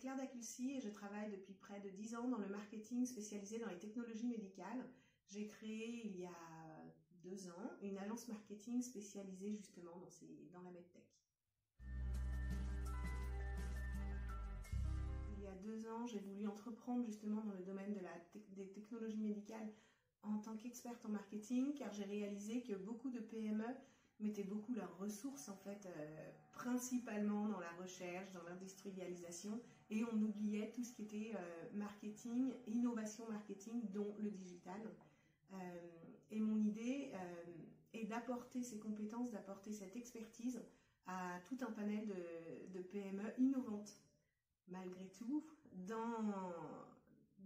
Claire Daculci et je travaille depuis près de 10 ans dans le marketing spécialisé dans les technologies médicales. J'ai créé il y a deux ans une agence marketing spécialisée justement dans, la medtech. Il y a deux ans, j'ai voulu entreprendre justement dans le domaine des technologies médicales en tant qu'experte en marketing car j'ai réalisé que beaucoup de PME mettaient beaucoup leurs ressources en fait euh, principalement dans la recherche, dans l'industrialisation et on oubliait tout ce qui était euh, marketing, innovation marketing dont le digital. Euh, et mon idée est d'apporter ces compétences, d'apporter cette expertise à tout un panel de, PME innovantes malgré tout dans,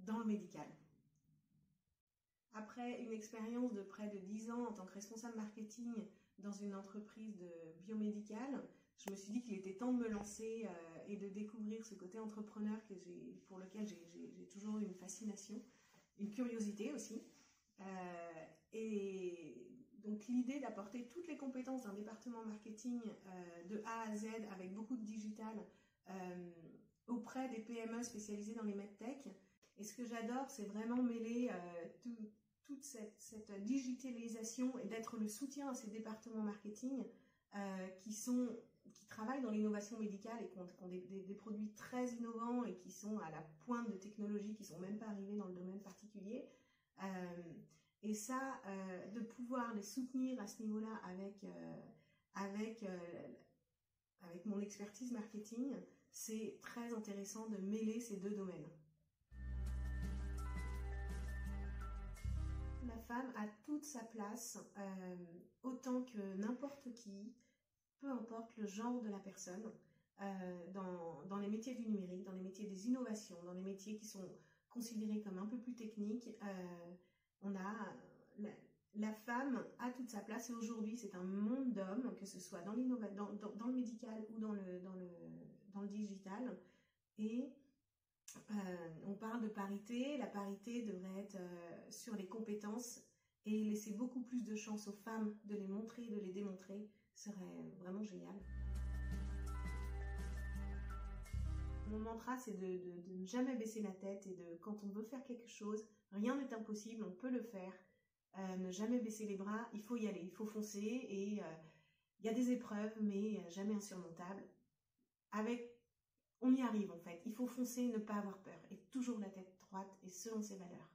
dans le médical. Après une expérience de près de 10 ans en tant que responsable marketing dans une entreprise de biomédicale, je me suis dit qu'il était temps de me lancer euh, et de découvrir ce côté entrepreneur que pour lequel j'ai toujours une fascination, une curiosité aussi. Euh, et donc l'idée d'apporter toutes les compétences d'un département marketing euh, de A à Z avec beaucoup de digital auprès des PME spécialisées dans les medtech. Et ce que j'adore, c'est vraiment mêler tout, toute cette, digitalisation et d'être le soutien à ces départements marketing euh, qui sont qui travaillent dans l'innovation médicale et qui ont, des, produits très innovants et qui sont à la pointe de technologies qui sont même pas arrivés dans le domaine particulier. Euh, et ça, euh, de pouvoir les soutenir à ce niveau-là avec avec mon expertise marketing, c'est très intéressant de mêler ces deux domaines. La femme a toute sa place, euh, autant que n'importe qui, peu importe le genre de la personne, euh, dans, les métiers du numérique, dans les métiers des innovations, dans les métiers qui sont considérés comme un peu plus techniques. Euh, on a la, femme a toute sa place et aujourd'hui c'est un monde d'hommes, que ce soit dans, le médical ou dans le, digital. On parle de parité, la parité devrait être euh, sur les compétences et laisser beaucoup plus de chance aux femmes de les montrer, de les démontrer, serait vraiment génial. Mon mantra, c'est de, ne jamais baisser la tête et de, quand on veut faire quelque chose, rien n'est impossible, on peut le faire. Euh, ne jamais baisser les bras, il faut y aller, il faut foncer et il y a des épreuves, mais jamais insurmontables. Avec on y arrive en fait. Il faut foncer, ne pas avoir peur et toujours la tête droite et selon ses valeurs.